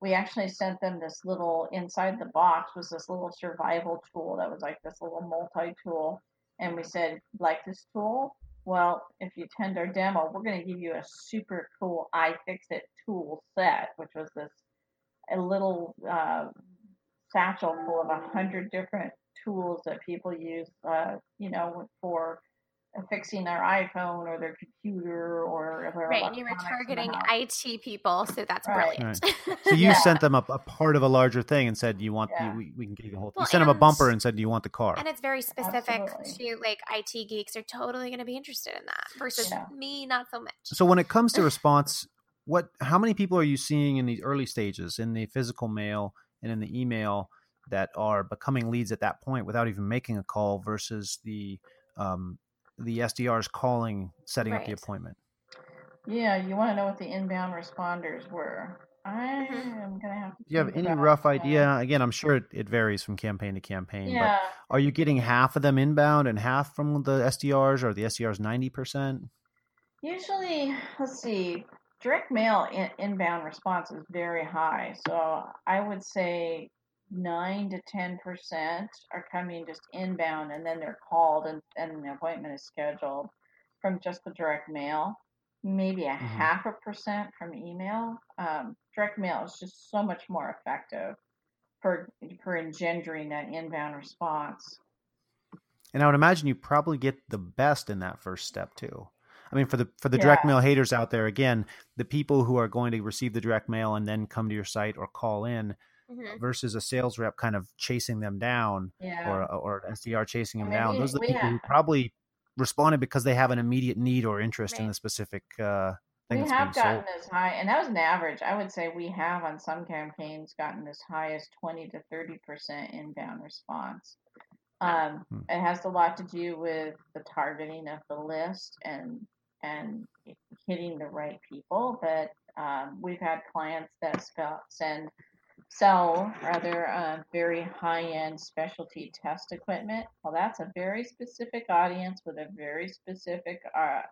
we actually sent them this little inside the box was this little survival tool that was like this little multi tool. And we said, like this tool? Well, if you attend our demo, we're going to give you a super cool iFixit tool set, which was this a little uh, satchel full of a hundred different tools that people use, uh, you know, for fixing their iPhone or their computer or their right. And you were targeting IT people, so that's right. brilliant. Right. So you yeah. sent them a, a, part of a larger thing and said, "You want yeah. we, we, can get you the whole." Well, you sent them a bumper and said, "Do you want the car?" And it's very specific Absolutely. to like IT geeks are totally going to be interested in that versus yeah. me, not so much. So when it comes to response, what? How many people are you seeing in these early stages in the physical mail and in the email that are becoming leads at that point without even making a call versus the um, the SDRs calling, setting right. up the appointment. Yeah, you want to know what the inbound responders were. I mm-hmm. am gonna have to. Do you have any rough that. idea? Again, I'm sure it, it, varies from campaign to campaign. Yeah. But are you getting half of them inbound and half from the SDRs, or the SDRs ninety percent? Usually, let's see. Direct mail in, inbound response is very high, so I would say nine to ten percent are coming just inbound and then they're called and, and an appointment is scheduled from just the direct mail maybe a mm-hmm. half a percent from email um, direct mail is just so much more effective for for engendering that inbound response and i would imagine you probably get the best in that first step too I mean, for the for the yeah. direct mail haters out there, again, the people who are going to receive the direct mail and then come to your site or call in, mm-hmm. versus a sales rep kind of chasing them down yeah. or or SDR chasing them I mean, down. Those are the people have, who probably responded because they have an immediate need or interest in the specific uh, thing. We have gotten sold. as high, and that was an average. I would say we have on some campaigns gotten as high as twenty to thirty percent inbound response. Um, hmm. It has a lot to do with the targeting of the list and and hitting the right people. But um, we've had clients that send sell rather uh, very high-end specialty test equipment. Well, that's a very specific audience with a very specific uh,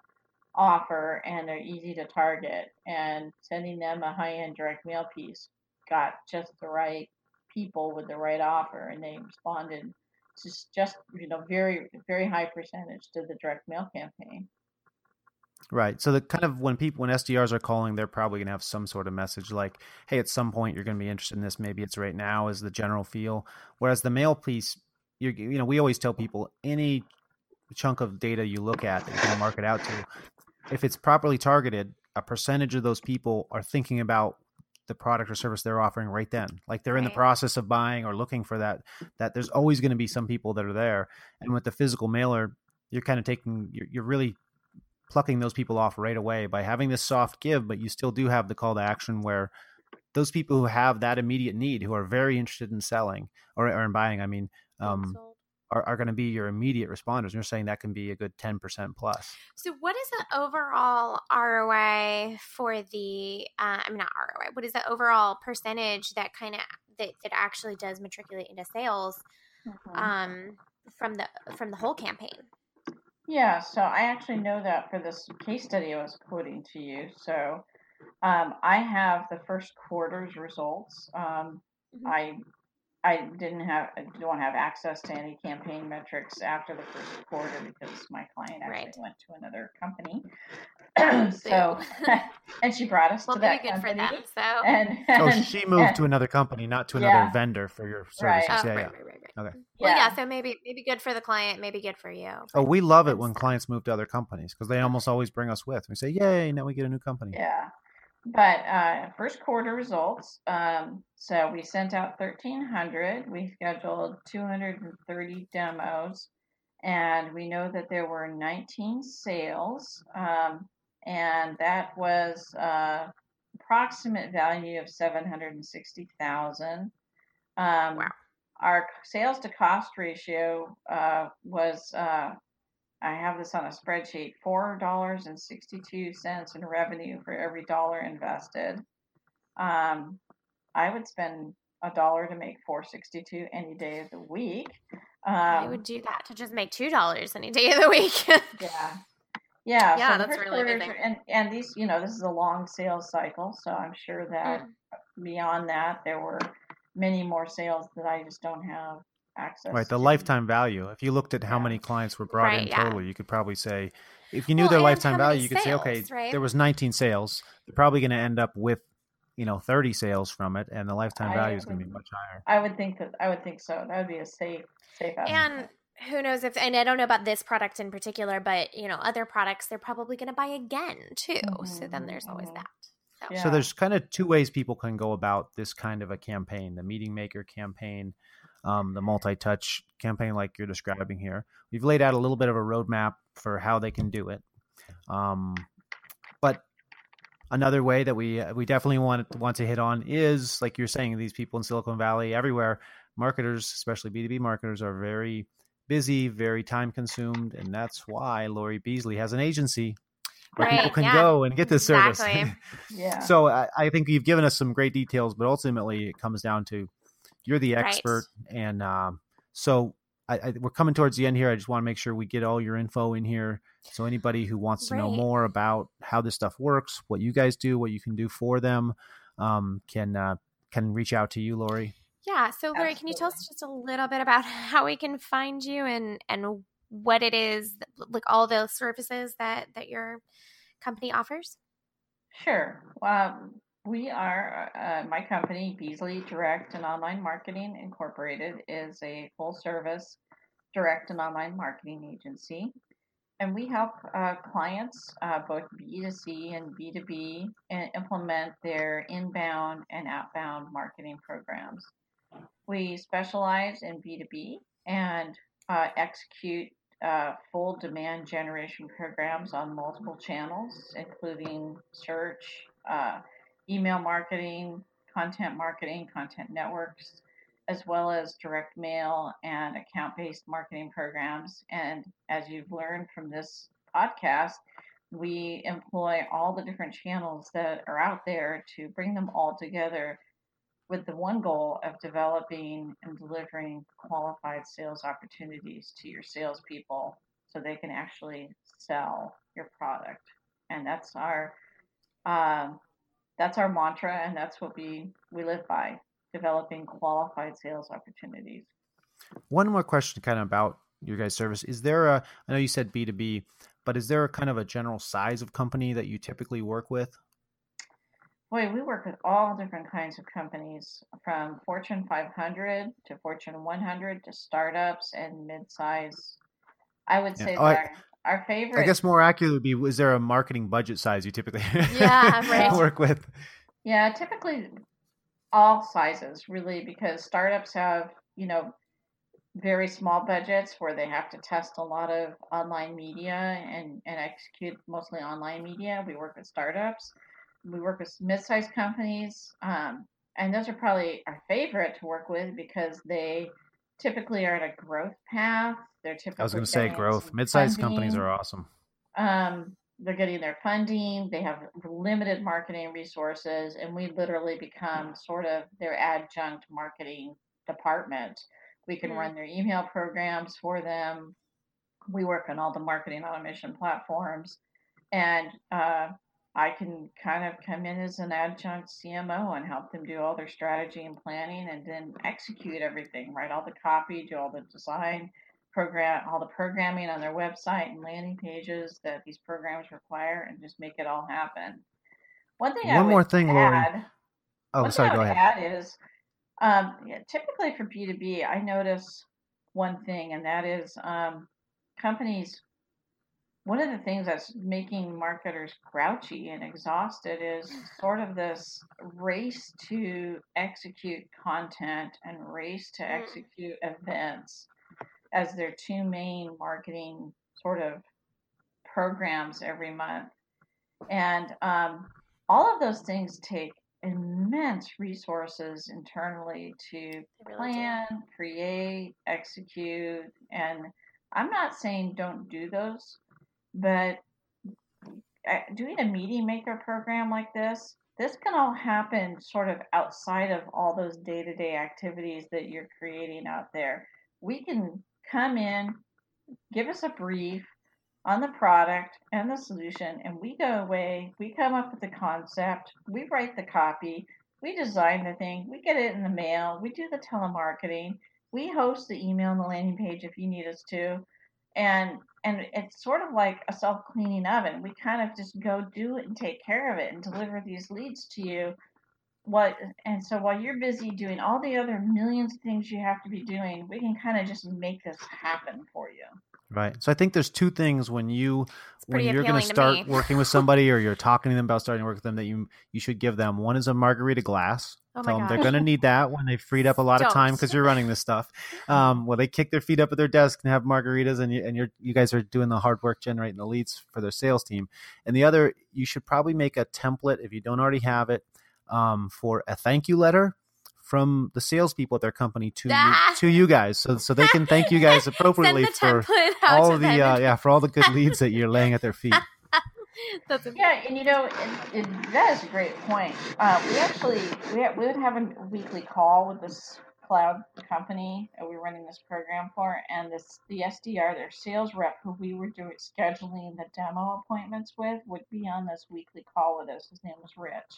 offer, and they're easy to target. And sending them a high-end direct mail piece got just the right people with the right offer, and they responded just just you know very very high percentage to the direct mail campaign. Right. So the kind of when people when SDRs are calling, they're probably going to have some sort of message like, "Hey, at some point you're going to be interested in this. Maybe it's right now." Is the general feel. Whereas the mail piece, you you know, we always tell people any chunk of data you look at that you're going to market out to, if it's properly targeted, a percentage of those people are thinking about the product or service they're offering right then like they're in the process of buying or looking for that that there's always going to be some people that are there and with the physical mailer you're kind of taking you're, you're really plucking those people off right away by having this soft give, but you still do have the call to action where those people who have that immediate need, who are very interested in selling or, or in buying, I mean, um, are, are going to be your immediate responders. And you're saying that can be a good 10% plus. So, what is the overall ROI for the, uh, I mean, not ROI, what is the overall percentage that kind of, that, that actually does matriculate into sales mm-hmm. um, from the, from the whole campaign? Yeah, so I actually know that for this case study I was quoting to you. So um, I have the first quarter's results. Um, mm-hmm. I I didn't have I don't have access to any campaign metrics after the first quarter because my client actually right. went to another company. so and she brought us well, to that good company. For them, so and, and, oh, she moved and, to another company, not to another yeah. vendor for your services. Right. Oh, yeah, right, yeah. Right, right, right. Okay. Well, yeah. So maybe maybe good for the client, maybe good for you. Oh, we love it when clients move to other companies because they almost always bring us with. We say, "Yay! Now we get a new company." Yeah. But uh, first quarter results. Um, so we sent out 1,300. We scheduled 230 demos, and we know that there were 19 sales, um, and that was uh, approximate value of 760,000. Um, wow. Our sales to cost ratio uh, was uh, I have this on a spreadsheet $4.62 in revenue for every dollar invested. Um, I would spend a dollar to make 462 any day of the week. Um, I would do that to just make two dollars any day of the week. yeah, yeah, yeah. So that's really amazing. And and these, you know, this is a long sales cycle, so I'm sure that mm. beyond that, there were many more sales that I just don't have access. Right, the to. lifetime value. If you looked at how yeah. many clients were brought right, in totally, yeah. you could probably say, if you knew well, their lifetime value, you could sales, say, okay, right? there was 19 sales. They're probably going to end up with you know 30 sales from it and the lifetime I value is going to be much higher I would think that I would think so. That would be a safe safe estimate. And who knows if, and I don't know about this product in particular, but you know, other products they're probably going to buy again too. So then there's always mhm. that. So. Yeah. so there's kind of two ways people can go about this kind of a campaign the meeting maker campaign um, the multi-touch campaign like you're describing here we've laid out a little bit of a roadmap for how they can do it um, but another way that we we definitely want want to hit on is like you're saying these people in silicon valley everywhere marketers especially b2b marketers are very busy very time consumed and that's why lori beasley has an agency where people can yeah. go and get this service Exactly. yeah. so I, I think you've given us some great details, but ultimately it comes down to you're the Right. expert, and um, so I, I, we're coming towards the end here. I just want to make sure we get all your info in here, so anybody who wants to know more about how this stuff works, what you guys do, what you can do for them, um, can uh, can reach out to you, Lori. Yeah. So, Lori, can you tell us just a little bit about how we can find you and and what it is, like all the services that that your company offers? Sure. Um, we are, uh, my company, Beasley Direct and Online Marketing Incorporated, is a full service direct and online marketing agency. And we help uh, clients, uh, both B2C and B2B, i- implement their inbound and outbound marketing programs. We specialize in B2B and uh, execute uh, full demand generation programs on multiple channels, including search, uh, email marketing, content marketing, content networks, as well as direct mail and account based marketing programs. And as you've learned from this podcast, we employ all the different channels that are out there to bring them all together with the one goal of developing and delivering qualified sales opportunities to your salespeople so they can actually sell your product. And that's our um, that's our mantra, and that's what we we live by: developing qualified sales opportunities. One more question, kind of about your guys' service. Is there a? I know you said B two B, but is there a kind of a general size of company that you typically work with? Boy, we work with all different kinds of companies, from Fortune 500 to Fortune 100 to startups and mid-size. I would Yeah. say I- that our, our favorite. I guess more accurate would be: is there a marketing budget size you typically Yeah, right. work with? Yeah, typically all sizes, really, because startups have, you know, very small budgets where they have to test a lot of online media and, and execute mostly online media. We work with startups. We work with mid-sized companies. Um, and those are probably our favorite to work with because they typically are at a growth path. They're typically I was going to say growth. Mid-sized companies are awesome. Um, they're getting their funding. They have limited marketing resources, and we literally become sort of their adjunct marketing department. We can Mm. run their email programs for them. We work on all the marketing automation platforms, and uh, I can kind of come in as an adjunct CMO and help them do all their strategy and planning, and then execute everything. Write all the copy, do all the design, program all the programming on their website and landing pages that these programs require and just make it all happen. One thing I One more thing, Lori. add, Oh, one sorry. Go I would ahead. add is um, yeah, typically for B2B, I notice one thing, and that is um, companies. One of the things that's making marketers grouchy and exhausted is sort of this race to execute content and race to Mm. execute events as their two main marketing sort of programs every month. And um, all of those things take immense resources internally to They really do. plan, create, execute. And I'm not saying don't do those, but uh, doing a meeting maker program like this, this can all happen sort of outside of all those day to day activities that you're creating out there. We can come in, give us a brief on the product and the solution, and we go away, we come up with the concept, we write the copy, we design the thing, we get it in the mail, we do the telemarketing, we host the email and the landing page if you need us to. And and it's sort of like a self cleaning oven. We kind of just go do it and take care of it and deliver these leads to you what and so while you're busy doing all the other millions of things you have to be doing, we can kind of just make this happen for you. Right. So I think there's two things when you when you're going to start working with somebody or you're talking to them about starting to work with them that you you should give them. One is a margarita glass. Oh Tell them they're going to need that when they've freed up a lot of time because you're running this stuff. Um, well, they kick their feet up at their desk and have margaritas, and you and you're you guys are doing the hard work generating the leads for their sales team. And the other, you should probably make a template if you don't already have it um, for a thank you letter from the salespeople at their company to Ah. you, to you guys, so so they can thank you guys appropriately for all of the uh, yeah for all the good leads that you're laying at their feet. That's amazing. Yeah, and you know, it, it, that is a great point. Uh, we actually we, ha- we would have a weekly call with this cloud company that we're running this program for, and this the SDR, their sales rep, who we were doing scheduling the demo appointments with, would be on this weekly call with us. His name was Rich,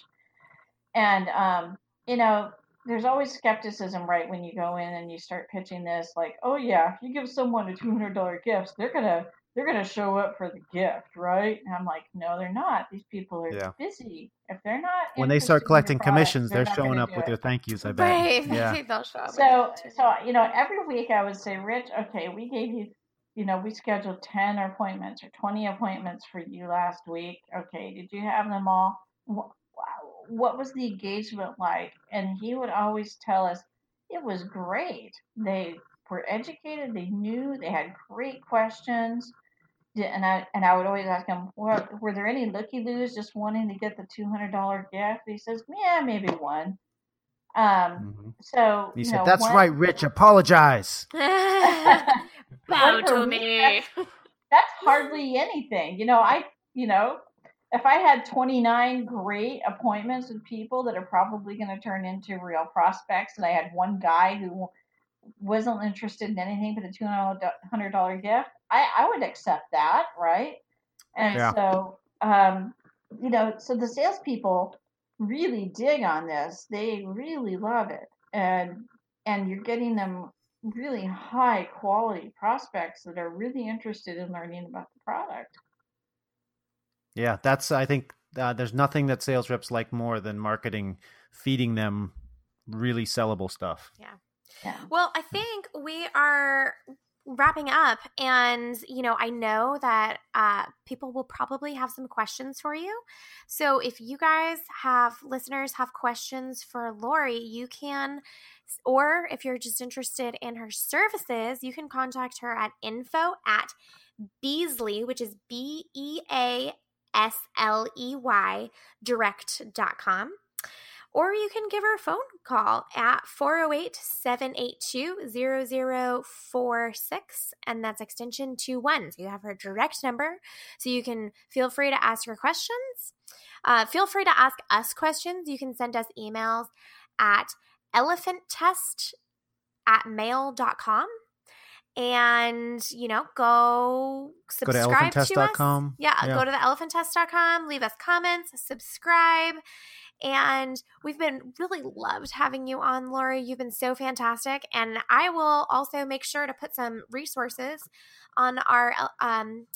and um, you know. There's always skepticism, right, when you go in and you start pitching this, like, oh yeah, if you give someone a two hundred dollar gift, they're gonna they're going to show up for the gift, right? And I'm like, no, they're not. These people are Yeah. busy. If they're not, When they start collecting product, commissions, they're, not showing up with it. their thank yous. I bet. Right. Yeah. They'll show up. So, so you know, every week I would say, Rich, okay, we gave you, you know, we scheduled ten appointments or twenty appointments for you last week. Okay, did you have them all? Wh- What was the engagement like? And he would always tell us it was great. They were educated. They knew. They had great questions. And I and I would always ask him, well, were there any looky loos just wanting to get the two hundred dollar gift? He says, yeah, maybe one. Um, Mhm. so He you said, know, "That's one- right, Rich. Apologize." Bow to week, me. that's hardly anything. You know, I, you know, if I had 29 great appointments with people that are probably going to turn into real prospects, and I had one guy who wasn't interested in anything but a $200 gift, I, I would accept that, right? And Yeah. so, um, you know, so the salespeople really dig on this. They really love it, and and you're getting them really high quality prospects that are really interested in learning about the product. Yeah, that's. I think uh, there's nothing that sales reps like more than marketing, feeding them really sellable stuff. Yeah. Well, I think we are wrapping up and you know i know that uh, people will probably have some questions for you so if you guys have listeners have questions for lori you can or if you're just interested in her services you can contact her at info at beasley which is b-e-a s-l-e-y direct.com or you can give her a phone call at 408 782 0046, and that's extension 21. So you have her direct number, so you can feel free to ask her questions. Uh, feel free to ask us questions. You can send us emails at elephanttest at mail.com. And, you know, go Go to subscribe to, us. Yeah, Yeah. go to the elephanttest.com, leave us comments, subscribe. And we've been really loved having you on, Lori. You've been so fantastic. And I will also make sure to put some resources on our um,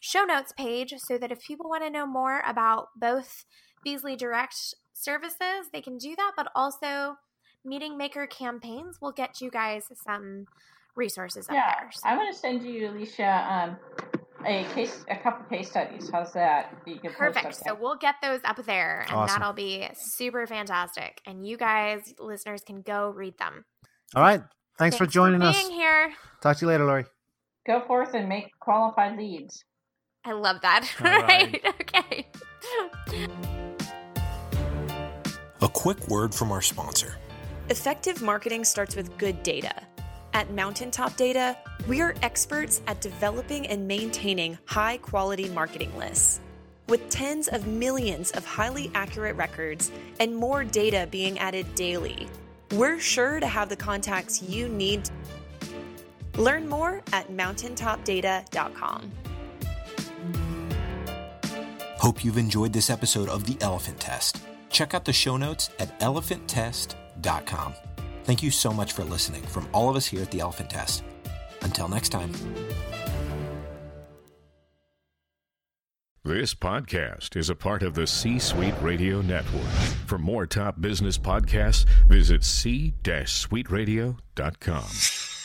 show notes page so that if people want to know more about both Beasley Direct services, they can do that, but also Meeting Maker campaigns will get you guys some resources up Yeah, there. So- I'm going to send you, Alicia, um, a case, a couple case studies. How's that? You can Perfect. So we'll get those up there and Awesome. that'll be super fantastic. And you guys, listeners, can go read them. All right. Thanks, for joining us. being here. Talk to you later, Lori. Go forth and make qualified leads. I love that. All All right. right. Okay. A quick word from our sponsor. Effective marketing starts with good data. At Mountaintop Data, we are experts at developing and maintaining high quality marketing lists. With tens of millions of highly accurate records and more data being added daily, we're sure to have the contacts you need. Learn more at mountaintopdata.com. Hope you've enjoyed this episode of The Elephant Test. Check out the show notes at elephanttest.com. Thank you so much for listening from all of us here at The Elephant Test. Until next time. This podcast is a part of the C Suite Radio Network. For more top business podcasts, visit c-suiteradio.com.